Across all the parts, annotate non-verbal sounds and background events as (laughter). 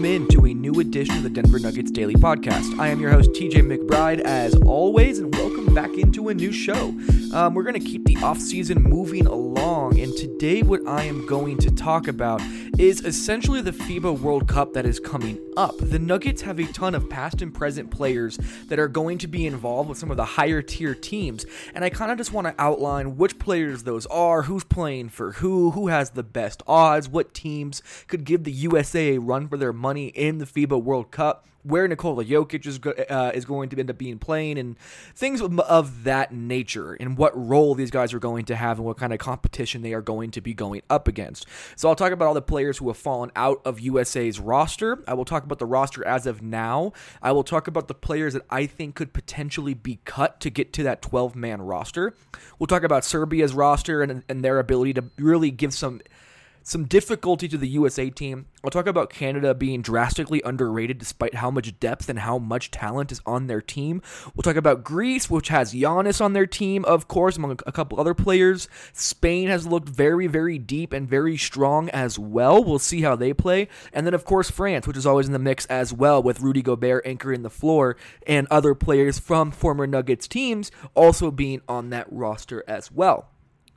Welcome in to a new edition of the Denver Nuggets Daily Podcast. I am your host, TJ McBride, as always, and welcome back into a new show. Um, we're going to keep the offseason moving along, and today, what I am going to talk about is essentially the FIBA World Cup that is coming up. The Nuggets have a ton of past and present players that are going to be involved with some of the higher tier teams, and I kind of just want to outline which players those are, who's playing for who, who has the best odds, what teams could give the USA a run for their money in the FIBA World Cup where Nikola Jokic is, go- uh, is going to end up being playing and things of, that nature and what role these guys are going to have and what kind of competition they are going to be going up against. So I'll talk about all the players who have fallen out of USA's roster. I will talk about the roster as of now. I will talk about the players that I think could potentially be cut to get to that 12 man roster. We'll talk about Serbia's roster and, and their ability to really give some some difficulty to the USA team. I'll talk about Canada being drastically underrated despite how much depth and how much talent is on their team. We'll talk about Greece, which has Giannis on their team, of course, among a couple other players. Spain has looked very, very deep and very strong as well. We'll see how they play. And then, of course, France, which is always in the mix as well, with Rudy Gobert anchoring the floor and other players from former Nuggets teams also being on that roster as well.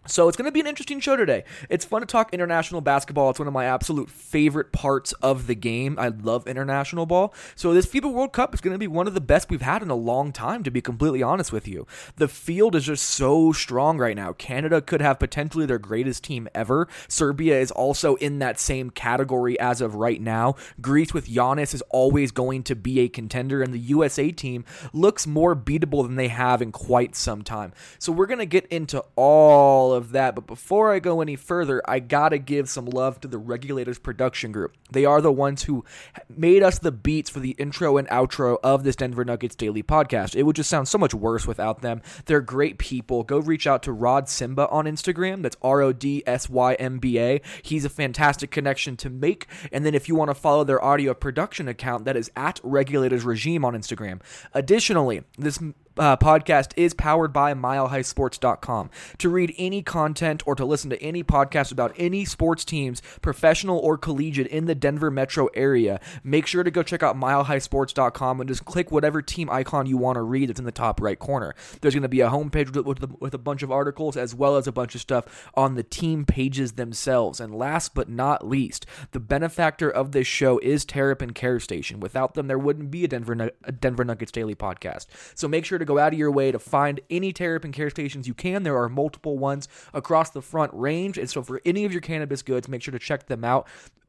So it's going to be an interesting show today. It's fun to talk international basketball. It's one of my absolute favorite parts of the game. I love international ball. So this FIBA World Cup is going to be one of the best we've had in a long time, to be completely honest with you. The field is just so strong right now. Canada could have potentially their greatest team ever. Serbia is also in that same category as of right now. Greece with Giannis is always going to be a contender, and the USA team looks more beatable than they have in quite some time. So we're going to get into all of that. But before I go any further, I gotta give some love to the Regulators Production Group. They are the ones who made us the beats for the intro and outro of this Denver Nuggets Daily podcast. It would just sound so much worse without them. They're great people. Go reach out to Rod Simba on Instagram. That's R O D S Y M B A. He's a fantastic connection to make. And then if you want to follow their audio production account, that is at Regulators Regime on Instagram. Additionally, this uh, podcast is powered by milehighsports.com. To read any content or to listen to any podcast about any sports teams, professional or collegiate, in the Denver metro area, make sure to go check out milehighsports.com and just click whatever team icon you want to read that's in the top right corner. There's going to be a homepage with, with, with a bunch of articles as well as a bunch of stuff on the team pages themselves. And last but not least, the benefactor of this show is Terrapin Care Station. Without them, there wouldn't be a Denver, a Denver Nuggets Daily podcast. So make sure to go out of your way to find any Terrapin Care Stations you can. There are multiple ones across the front range. And so for any of your cannabis goods, make sure to check them out.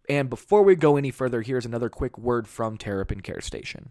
And before we go any further, here's another quick word from Terrapin Care Station.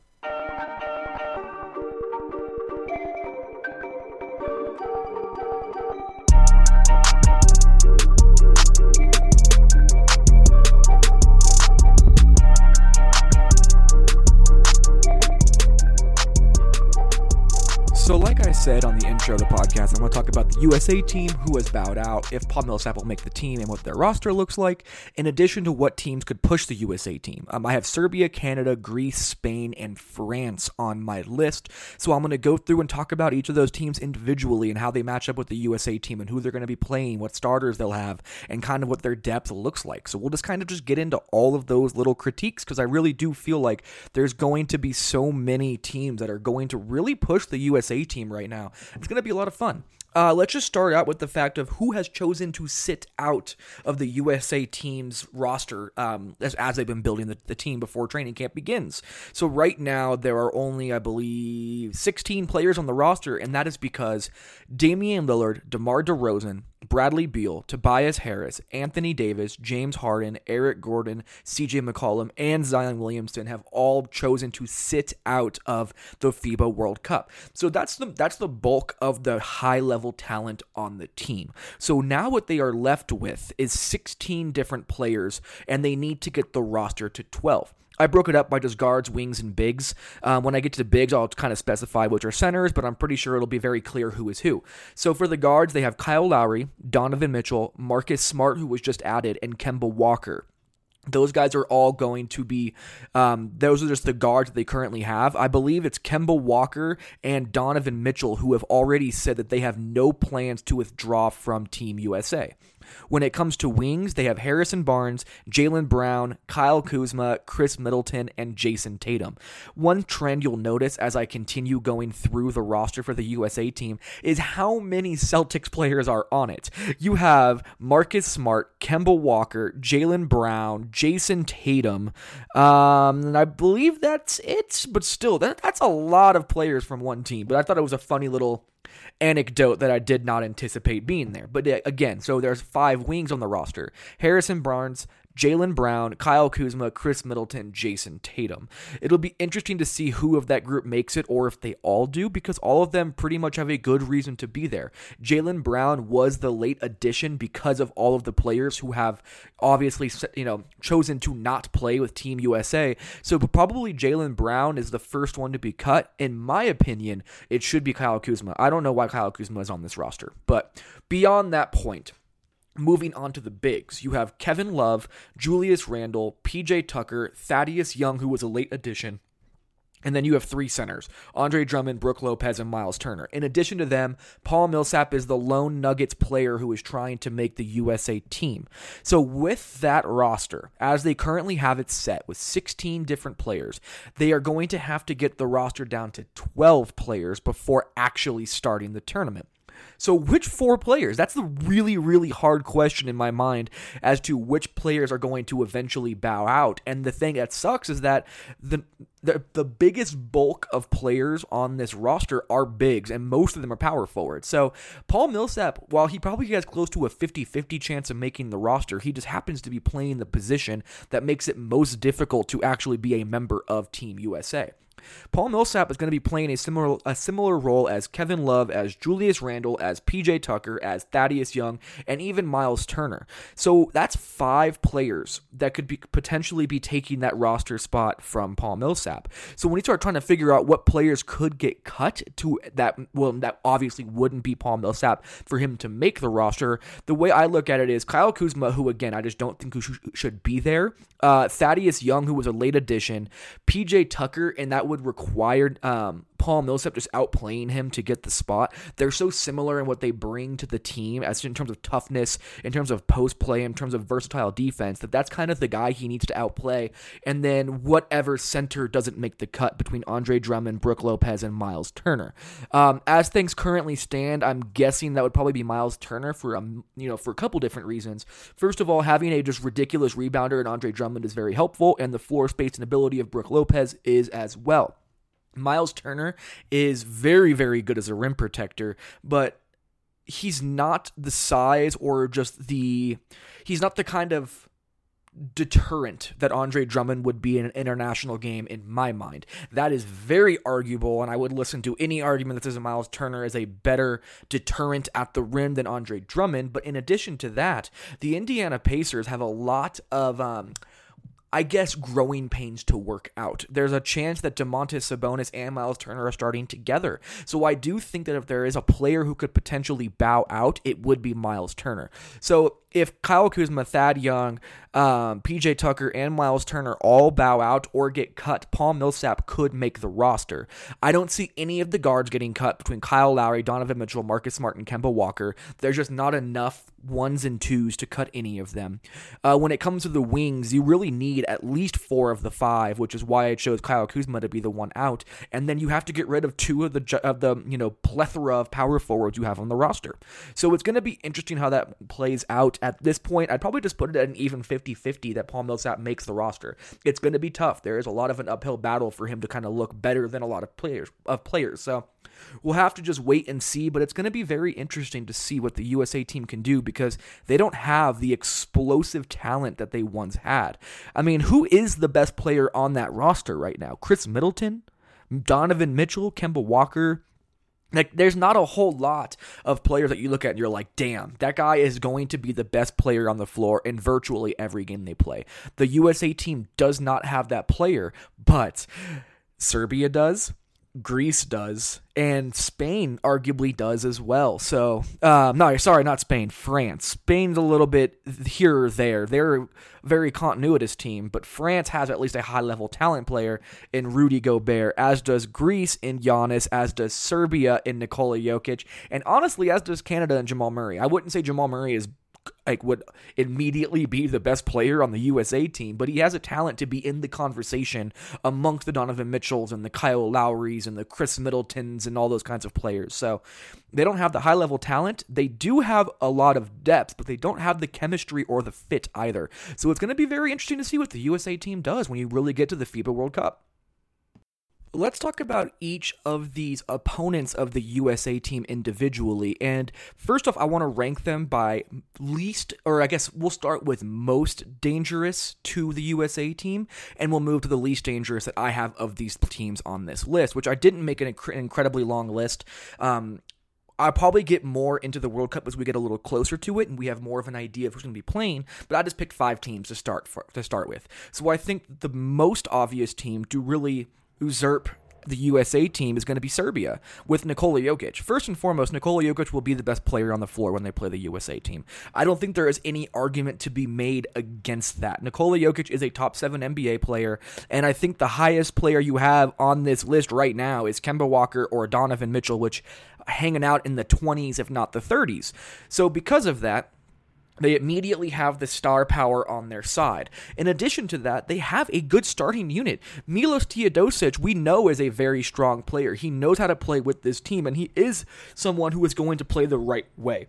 said on the intro of the podcast, I want to talk about the USA team who has bowed out, if Paul Millsap will make the team, and what their roster looks like, in addition to what teams could push the USA team. Um, I have Serbia, Canada, Greece, Spain, and France on my list. So, I'm going to go through and talk about each of those teams individually and how they match up with the USA team and who they're going to be playing, what starters they'll have, and kind of what their depth looks like. So, we'll just kind of just get into all of those little critiques because I really do feel like there's going to be so many teams that are going to really push the USA team right now. It's going to be a lot of fun. Uh, let's just start out with the fact of who has chosen to sit out of the USA team's roster um, as, as they've been building the, the team before training camp begins. So, right now, there are only, I believe, 16 players on the roster, and that is because Damian Lillard, DeMar DeRozan, Bradley Beal, Tobias Harris, Anthony Davis, James Harden, Eric Gordon, CJ McCollum, and Zion Williamson have all chosen to sit out of the FIBA World Cup. So that's the that's the bulk of the high level talent on the team. So now what they are left with is 16 different players and they need to get the roster to 12. I broke it up by just guards, wings, and bigs. Um, when I get to the bigs, I'll kind of specify which are centers, but I'm pretty sure it'll be very clear who is who. So for the guards, they have Kyle Lowry, Donovan Mitchell, Marcus Smart, who was just added, and Kemba Walker those guys are all going to be um, those are just the guards that they currently have i believe it's kemba walker and donovan mitchell who have already said that they have no plans to withdraw from team usa when it comes to wings, they have Harrison Barnes, Jaylen Brown, Kyle Kuzma, Khris Middleton, and Jayson Tatum. One trend you'll notice as I continue going through the roster for the USA team is how many Celtics players are on it. You have Marcus Smart, Kemba Walker, Jaylen Brown, Jayson Tatum, um, and I believe that's it. But still, that, that's a lot of players from one team. But I thought it was a funny little anecdote that I did not anticipate being there. But uh, again, so there's five wings on the roster Harrison Barnes, Jaylen Brown, Kyle Kuzma, Khris Middleton, Jayson Tatum. It'll be interesting to see who of that group makes it or if they all do because all of them pretty much have a good reason to be there. Jaylen Brown was the late addition because of all of the players who have obviously you know chosen to not play with Team USA. So probably Jaylen Brown is the first one to be cut. In my opinion, it should be Kyle Kuzma. I don't know why Kyle Kuzma is on this roster, but beyond that point, Moving on to the bigs, you have Kevin Love, Julius Randle, PJ Tucker, Thaddeus Young, who was a late addition, and then you have three centers Andre Drummond, Brook Lopez, and Miles Turner. In addition to them, Paul Millsap is the lone Nuggets player who is trying to make the USA team. So, with that roster, as they currently have it set with 16 different players, they are going to have to get the roster down to 12 players before actually starting the tournament. So, which four players? That's the really, really hard question in my mind as to which players are going to eventually bow out. And the thing that sucks is that the the, the biggest bulk of players on this roster are bigs, and most of them are power forwards. So, Paul Millsap, while he probably has close to a 50 50 chance of making the roster, he just happens to be playing the position that makes it most difficult to actually be a member of Team USA. Paul Millsap is going to be playing a similar a similar role as Kevin Love, as Julius Randle, as PJ Tucker, as Thaddeus Young, and even Miles Turner. So that's five players that could be potentially be taking that roster spot from Paul Millsap. So when you start trying to figure out what players could get cut to that, well, that obviously wouldn't be Paul Millsap for him to make the roster. The way I look at it is Kyle Kuzma, who again I just don't think should be there. Uh, Thaddeus Young, who was a late addition. PJ Tucker, and that would require um, Paul Millsap just outplaying him to get the spot. They're so similar in what they bring to the team, as in terms of toughness, in terms of post play, in terms of versatile defense. That that's kind of the guy he needs to outplay. And then whatever center doesn't make the cut between Andre Drummond, Brook Lopez, and Miles Turner. Um, as things currently stand, I'm guessing that would probably be Miles Turner for um, you know for a couple different reasons. First of all, having a just ridiculous rebounder in Andre Drummond is very helpful, and the floor space and ability of Brook Lopez is as well. Miles Turner is very, very good as a rim protector, but he's not the size or just the. He's not the kind of deterrent that Andre Drummond would be in an international game in my mind. That is very arguable, and I would listen to any argument that says Miles Turner is a better deterrent at the rim than Andre Drummond. But in addition to that, the Indiana Pacers have a lot of um, I guess, growing pains to work out. There's a chance that Domantas Sabonis and Miles Turner are starting together. So I do think that if there is a player who could potentially bow out, it would be Miles Turner. So if Kyle Kuzma, Thad Young, um, PJ Tucker, and Miles Turner all bow out or get cut, Paul Millsap could make the roster. I don't see any of the guards getting cut between Kyle Lowry, Donovan Mitchell, Marcus Smart, and Kemba Walker. There's just not enough ones and twos to cut any of them. Uh, when it comes to the wings, you really need at least four of the five, which is why I chose Kyle Kuzma to be the one out. And then you have to get rid of two of the of the you know plethora of power forwards you have on the roster. So it's going to be interesting how that plays out. At this point, I'd probably just put it at an even 50-50 that Paul Millsap makes the roster. It's going to be tough. There is a lot of an uphill battle for him to kind of look better than a lot of players of players. So we'll have to just wait and see. But it's going to be very interesting to see what the USA team can do because they don't have the explosive talent that they once had. I mean, who is the best player on that roster right now? Khris Middleton, Donovan Mitchell, Kemba Walker. Like, there's not a whole lot of players that you look at and you're like, damn, that guy is going to be the best player on the floor in virtually every game they play. The USA team does not have that player, but Serbia does. Greece does, and Spain arguably does as well. So, um, no, sorry, not Spain, France. Spain's a little bit here or there. They're a very continuous team, but France has at least a high level talent player in Rudy Gobert, as does Greece in Giannis, as does Serbia in Nikola Jokic, and honestly, as does Canada and Jamal Murray. I wouldn't say Jamal Murray is like would immediately be the best player on the USA team, but he has a talent to be in the conversation amongst the Donovan Mitchells and the Kyle Lowrys and the Khris Middletons and all those kinds of players. So they don't have the high level talent. They do have a lot of depth, but they don't have the chemistry or the fit either. So it's going to be very interesting to see what the USA team does when you really get to the FIBA World Cup. Let's talk about each of these opponents of the USA team individually. And first off, I want to rank them by least, or I guess we'll start with most dangerous to the USA team, and we'll move to the least dangerous that I have of these teams on this list, which I didn't make an inc- incredibly long list. Um, I'll probably get more into the World Cup as we get a little closer to it and we have more of an idea of who's going to be playing. But I just picked five teams to start for, to start with. So I think the most obvious team to really usurp the USA team is going to be Serbia with Nikola Jokic. First and foremost, Nikola Jokic will be the best player on the floor when they play the USA team. I don't think there is any argument to be made against that. Nikola Jokic is a top 7 NBA player, and I think the highest player you have on this list right now is Kemba Walker or Donovan Mitchell, which hanging out in the 20s if not the 30s. So because of that, they immediately have the star power on their side. In addition to that, they have a good starting unit. Milos Teodosic, we know, is a very strong player. He knows how to play with this team, and he is someone who is going to play the right way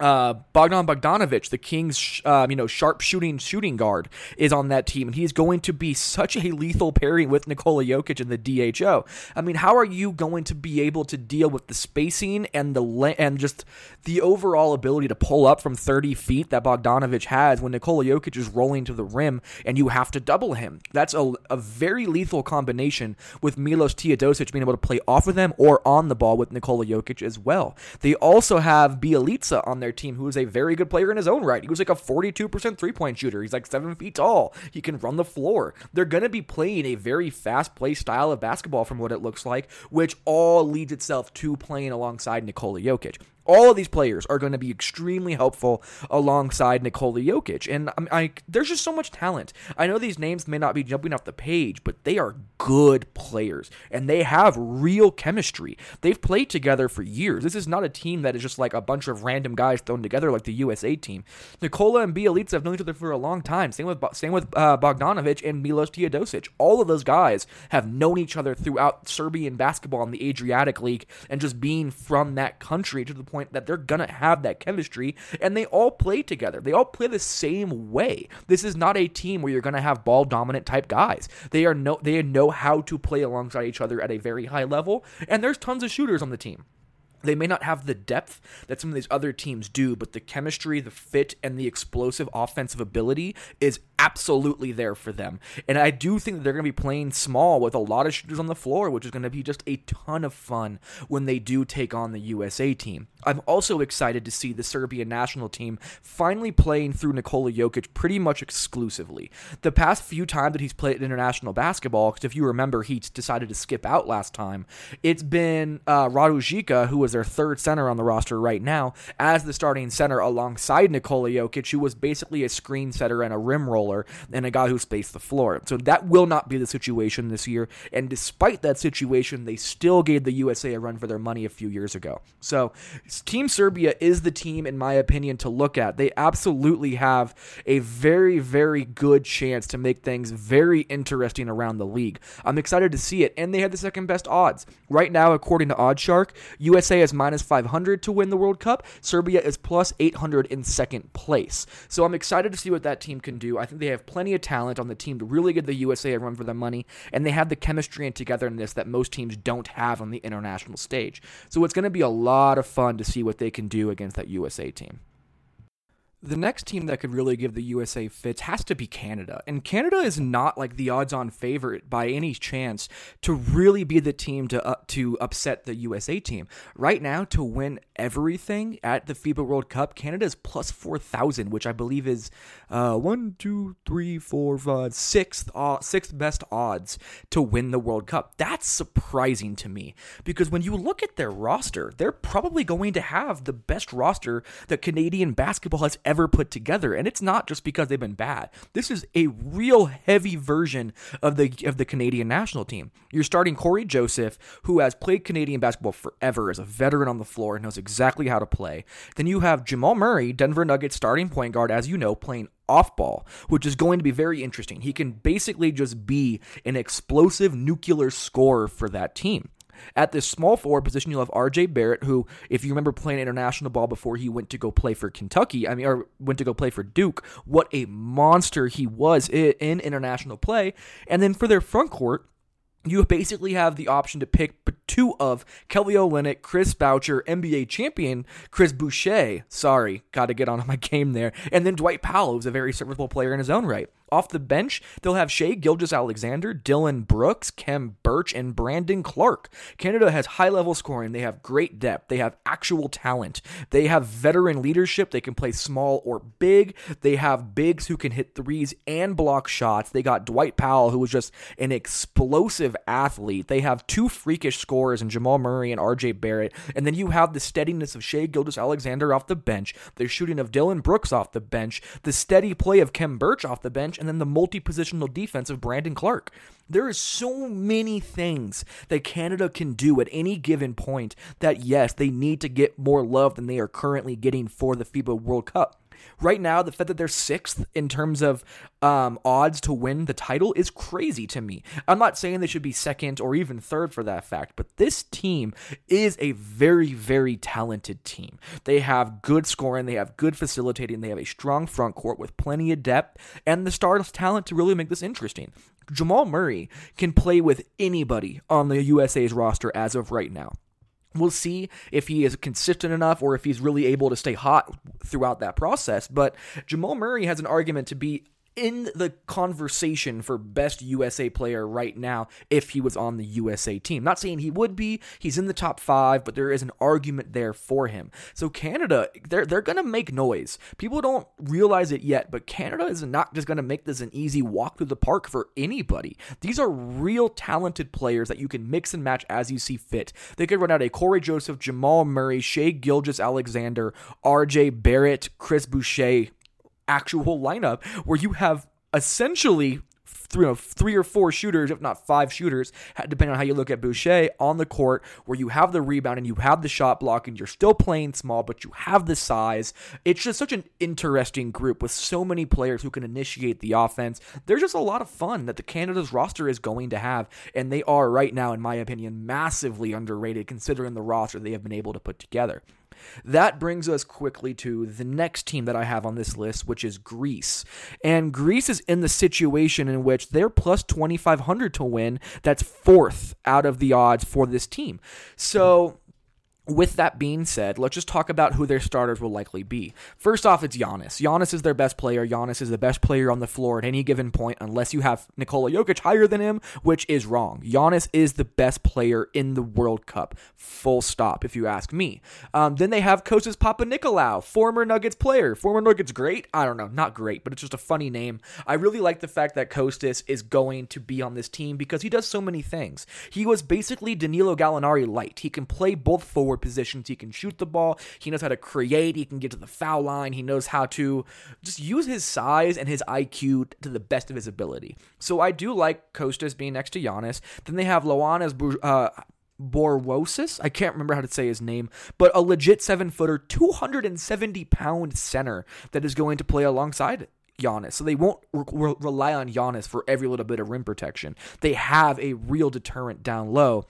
uh, Bogdan Bogdanovic, the Kings, um, you know, sharp shooting shooting guard, is on that team, and he's going to be such a lethal pairing with Nikola Jokic in the DHO. I mean, how are you going to be able to deal with the spacing and the le- and just the overall ability to pull up from 30 feet that Bogdanovic has when Nikola Jokic is rolling to the rim and you have to double him? That's a, a very lethal combination with Milos Teodosic being able to play off of them or on the ball with Nikola Jokic as well. They also have Bjelica on their team who is a very good player in his own right. He was like a 42% three point shooter. He's like seven feet tall. He can run the floor. They're going to be playing a very fast play style of basketball from what it looks like, which all leads itself to playing alongside Nikola Jokic. All of these players are going to be extremely helpful alongside Nikola Jokic. And I, I, there's just so much talent. I know these names may not be jumping off the page, but they are good players and they have real chemistry. They've played together for years. This is not a team that is just like a bunch of random guys thrown together like the USA team. Nikola and Bjelica have known each other for a long time. Same with same with uh, Bogdanovic and Milos Teodosic. All of those guys have known each other throughout Serbian basketball in the Adriatic League and just being from that country to the point that they're gonna have that chemistry and they all play together. They all play the same way. This is not a team where you're gonna have ball dominant type guys. They are no they know how to play alongside each other at a very high level, and there's tons of shooters on the team. They may not have the depth that some of these other teams do, but the chemistry, the fit, and the explosive offensive ability is absolutely there for them. And I do think that they're going to be playing small with a lot of shooters on the floor, which is going to be just a ton of fun when they do take on the USA team. I'm also excited to see the Serbian national team finally playing through Nikola Jokic pretty much exclusively. The past few times that he's played international basketball, because if you remember, he decided to skip out last time, it's been uh, Raduljica, who was their third center on the roster right now, as the starting center alongside Nikola Jokic, who was basically a screen setter and a rim roller and a guy who spaced the floor. So that will not be the situation this year. And despite that situation, they still gave the USA a run for their money a few years ago. So Team Serbia is the team, in my opinion, to look at. They absolutely have a very, very good chance to make things very interesting around the league. I'm excited to see it. And they have the second best odds. Right now, according to OddsShark, USA is minus 500 to win the World Cup. Serbia is plus 800 in second place. So I'm excited to see what that team can do. I think they have plenty of talent on the team to really give the USA a run for their money, and they have the chemistry and togetherness that most teams don't have on the international stage. So it's going to be a lot of fun to see what they can do against that USA team. The next team that could really give the USA fits has to be Canada. And Canada is not like the odds on favorite by any chance to really be the team to uh, to upset the USA team. Right now to win everything at the FIBA World Cup, Canada is plus 4,000, which I believe is uh, one, two, three, four, five, sixth, uh, sixth best odds to win the World Cup. That's surprising to me because when you look at their roster, they're probably going to have the best roster that Canadian basketball has ever ever put together. And it's not just because they've been bad. This is a real heavy version of the of the Canadian national team. You're starting Cory Joseph, who has played Canadian basketball forever as a veteran on the floor and knows exactly how to play. Then you have Jamal Murray, Denver Nuggets starting point guard, as you know, playing off ball, which is going to be very interesting. He can basically just be an explosive nuclear scorer for that team. At this small forward position, you'll have RJ Barrett, who, if you remember playing international ball before he went to go play for Kentucky, I mean, or went to go play for Duke, what a monster he was in international play. And then for their front court, you basically have the option to pick two of Kelly Olynyk, Chris Boucher, NBA champion Chris Boucher. Sorry, got to get on (laughs) my game there. And then Dwight Powell, who's a very serviceable player in his own right. Off the bench, they'll have Shai Gilgeous-Alexander, Dillon Brooks, Khem Birch, and Brandon Clarke. Canada has high level scoring. They have great depth. They have actual talent. They have veteran leadership. They can play small or big. They have bigs who can hit threes and block shots. They got Dwight Powell, who was just an explosive athlete. They have two freakish scorers in Jamal Murray and RJ Barrett. And then you have the steadiness of Shai Gilgeous-Alexander off the bench, the shooting of Dillon Brooks off the bench, the steady play of Khem Birch off the bench and then the multi positional defense of Brandon Clarke. There is so many things that Canada can do at any given point that, yes, they need to get more love than they are currently getting for the FIBA World Cup. Right now, the fact that they're sixth in terms of um, odds to win the title is crazy to me. I'm not saying they should be second or even third for that fact, but this team is a very, very talented team. They have good scoring, they have good facilitating, they have a strong front court with plenty of depth, and the stars talent to really make this interesting. Jamal Murray can play with anybody on the USA's roster as of right now. We'll see if he is consistent enough or if he's really able to stay hot throughout that process. But Jamal Murray has an argument to be in the conversation for best USA player right now if he was on the USA team. Not saying he would be, he's in the top 5, but there is an argument there for him. So Canada, they're they're going to make noise. People don't realize it yet, but Canada is not just going to make this an easy walk through the park for anybody. These are real talented players that you can mix and match as you see fit. They could run out a Cory Joseph, Jamal Murray, Shai Gilgeous-Alexander, RJ Barrett, Chris Boucher, actual lineup where you have essentially three, you know, three or four shooters, if not five shooters, depending on how you look at Boucher, on the court where you have the rebound and you have the shot block and you're still playing small, but you have the size. It's just such an interesting group with so many players who can initiate the offense. There's just a lot of fun that the Canada's roster is going to have, and they are right now, in my opinion, massively underrated considering the roster they have been able to put together. That brings us quickly to the next team that I have on this list, which is Greece. And Greece is in the situation in which they're plus 2,500 to win. That's fourth out of the odds for this team. So with that being said, let's just talk about who their starters will likely be. First off, it's Giannis. Giannis is their best player. Giannis is the best player on the floor at any given point, unless you have Nikola Jokic higher than him, which is wrong. Giannis is the best player in the World Cup. Full stop, if you ask me. Um, then they have Kostas Papanikolaou, former Nuggets player. Former Nuggets great? I don't know, not great, but it's just a funny name. I really like the fact that Kostas is going to be on this team because he does so many things. He was basically Danilo Gallinari light. He can play both forward positions. He can shoot the ball. He knows how to create. He can get to the foul line. He knows how to just use his size and his IQ to the best of his ability. So I do like Kostas being next to Giannis. Then they have Ioannis uh, Bourousis. I can't remember how to say his name, but a legit seven footer, 270 pound center that is going to play alongside Giannis. So they won't re- rely on Giannis for every little bit of rim protection. They have a real deterrent down low.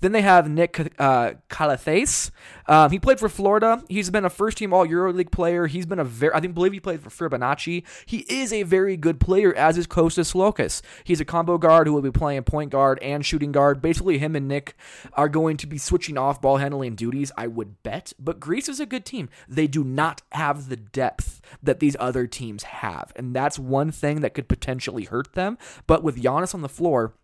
Then they have Nick uh, Calathes. Um, he played for Florida. He's been a first-team All EuroLeague player. He's been a very, I think, believe he played for Fibonacci. He is a very good player, as is Kostas Sloukas. He's a combo guard who will be playing point guard and shooting guard. Basically, him and Nick are going to be switching off ball handling duties. I would bet. But Greece is a good team. They do not have the depth that these other teams have have. And that's one thing that could potentially hurt them. But with Giannis on the floor,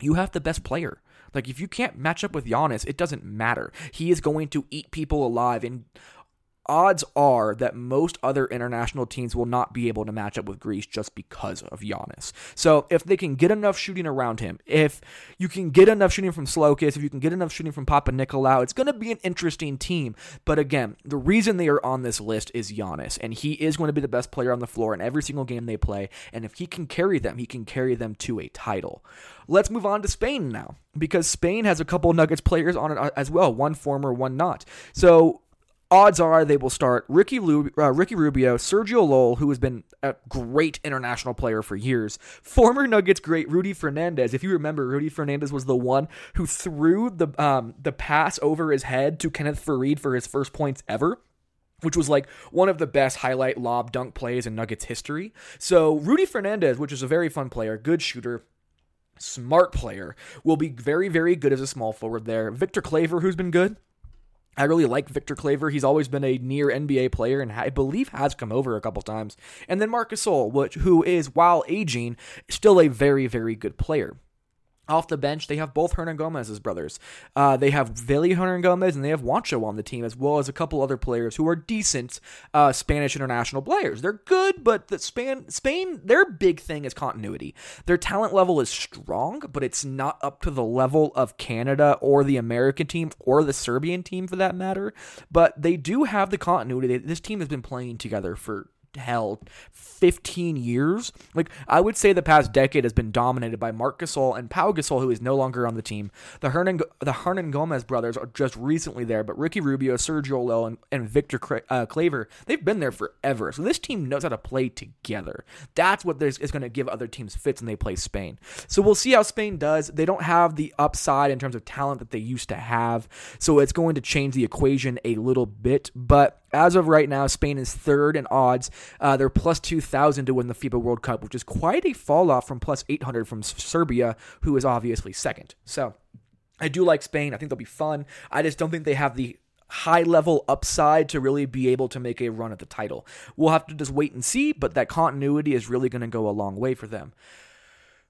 you have the best player. Like if you can't match up with Giannis, it doesn't matter. He is going to eat people alive. And odds are that most other international teams will not be able to match up with Greece just because of Giannis. So if they can get enough shooting around him, if you can get enough shooting from Sloukas, if you can get enough shooting from Papanikolaou, it's going to be an interesting team. But again, the reason they are on this list is Giannis, and he is going to be the best player on the floor in every single game they play. And if he can carry them, he can carry them to a title. Let's move on to Spain now, because Spain has a couple Nuggets players on it uh, as well, one former, one not. So odds are they will start Ricky, Lu- uh, Ricky Rubio, Sergio Llull, who has been a great international player for years, former Nuggets great Rudy Fernandez. If you remember, Rudy Fernandez was the one who threw the um, the pass over his head to Kenneth Faried for his first points ever which was like one of the best highlight lob dunk plays in Nuggets history. So Rudy Fernandez, which is a very fun player, good shooter, smart player, will be very, very good as a small forward there. Victor Claver, who's been good, I really like Victor Claver. He's always been a near NBA player and I believe has come over a couple times. And then Marcus Gasol, which who is while aging still a very very good player. Off the bench, they have both Hernangomez's brothers. Uh, they have Willy Hernangomez and they have Juancho on the team, as well as a couple other players who are decent uh, Spanish international players. They're good, but the Span- Spain, their big thing is continuity. Their talent level is strong, but it's not up to the level of Canada or the American team or the Serbian team for that matter. But they do have the continuity. This team has been playing together for hell 15 years. Like i would say the past decade has been dominated by marc gasol and pau gasol who is no longer on the team. The hernan the hernangomez brothers are just recently there but ricky rubio sergio Llull, and, and victor uh, claver they've been there forever. So this team knows how to play together. That's what is going to give other teams fits when they play spain. So we'll see how spain does. They don't have the upside in terms of talent that they used to have. So it's going to change the equation a little bit but as of right now, Spain is third in odds. Uh, they're plus 2,000 to win the FIBA World Cup, which is quite a fall off from plus 800 from Serbia, who is obviously second. So I do like Spain. I think they'll be fun. I just don't think they have the high level upside to really be able to make a run at the title. We'll have to just wait and see, but that continuity is really going to go a long way for them.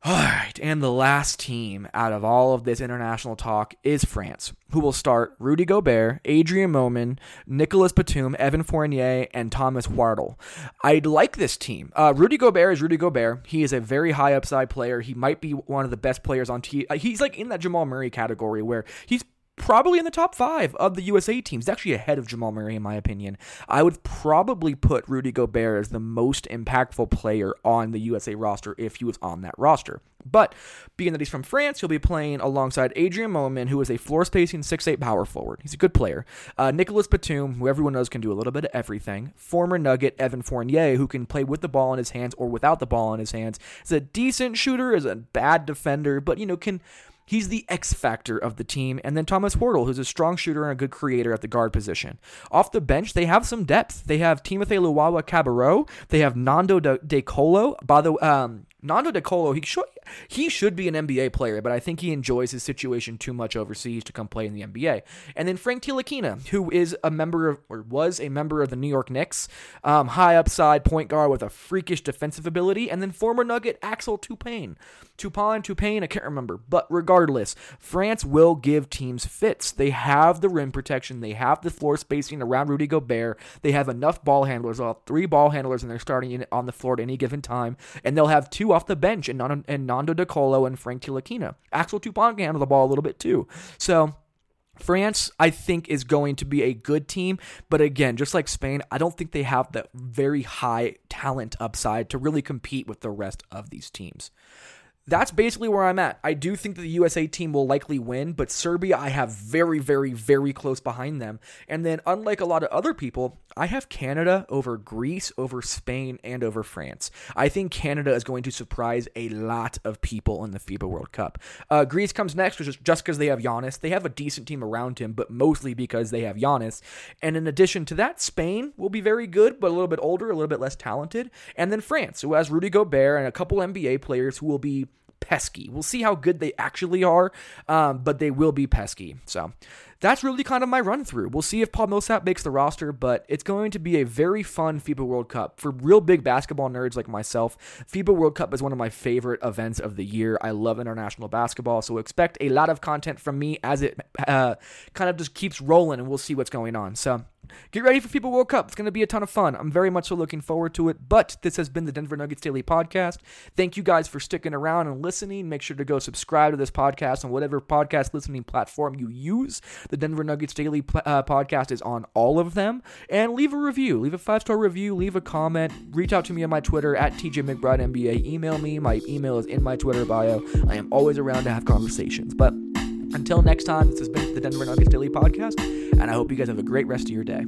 All right, and the last team out of all of this international talk is France, who will start Rudy Gobert, Adrien Moerman, Nicolas Batum, Evan Fournier, and Thomas Heurtel. I like this team. Uh, Rudy Gobert is Rudy Gobert. He is a very high upside player. He might be one of the best players on team. He's like in that Jamal Murray category where he's probably in the top five of the USA teams. Actually, ahead of Jamal Murray, in my opinion. I would probably put Rudy Gobert as the most impactful player on the USA roster if he was on that roster. But being that he's from France, he'll be playing alongside Adrien Moerman, who is a floor spacing 6'8 power forward. He's a good player. Uh, Nicolas Batum, who everyone knows can do a little bit of everything. Former Nugget Evan Fournier, who can play with the ball in his hands or without the ball in his hands. Is a decent shooter, is a bad defender, but, you know, can He's the X factor of the team. And then Thomas Heurtel, who's a strong shooter and a good creator at the guard position. Off the bench, they have some depth. They have Timothy Luwawu-Cabarrot. They have Nando De, Colo. By the um, Nando De Colo, he should he should be an NBA player, but I think he enjoys his situation too much overseas to come play in the NBA. And then Frank Ntilikina, who is a member of or was a member of the New York Knicks, um, high upside point guard with a freakish defensive ability, and then former Nugget Axel Toupane. Toupane, Toupane, I can't remember. But regardless, France will give teams fits. They have the rim protection, they have the floor spacing around Rudy Gobert, they have enough ball handlers, all three ball handlers, and they're starting on the floor at any given time, and they'll have two off the bench and, and Nando De Colo and Frank Ntilikina. Axel Toupane can handle the ball a little bit too. So France, I think, is going to be a good team, but again, just like Spain, I don't think they have the very high talent upside to really compete with the rest of these teams that's basically where I'm at. I do think that the USA team will likely win, but Serbia I have very, very, very close behind them. And then, unlike a lot of other people, I have Canada over Greece, over Spain, and over France. I think Canada is going to surprise a lot of people in the FIBA World Cup. Uh, Greece comes next, which is just because they have Giannis. They have a decent team around him, but mostly because they have Giannis. And in addition to that, Spain will be very good, but a little bit older, a little bit less talented. And then France, who has Rudy Gobert and a couple NBA players who will be pesky. We'll see how good they actually are, um, but they will be pesky. So that's really kind of my run through. We'll see if Paul Millsap makes the roster, but it's going to be a very fun FIBA World Cup. For real big basketball nerds like myself, FIBA World Cup is one of my favorite events of the year. I love international basketball, so expect a lot of content from me as it uh, kind of just keeps rolling, and we'll see what's going on. So get ready for FIBA World Cup. It's going to be a ton of fun. I'm very much so looking forward to it. But this has been the Denver Nuggets Daily Podcast. Thank you guys for sticking around and listening. Make sure to go subscribe to this podcast on whatever podcast listening platform you use. The Denver Nuggets Daily uh, Podcast is on all of them. And leave a review. Leave a five star review. Leave a comment. Reach out to me on my Twitter at TJ McBride NBA. Email me. My email is in my Twitter bio. I am always around to have conversations. But until next time, this has been the Denver Nuggets Daily Podcast, and I hope you guys have a great rest of your day.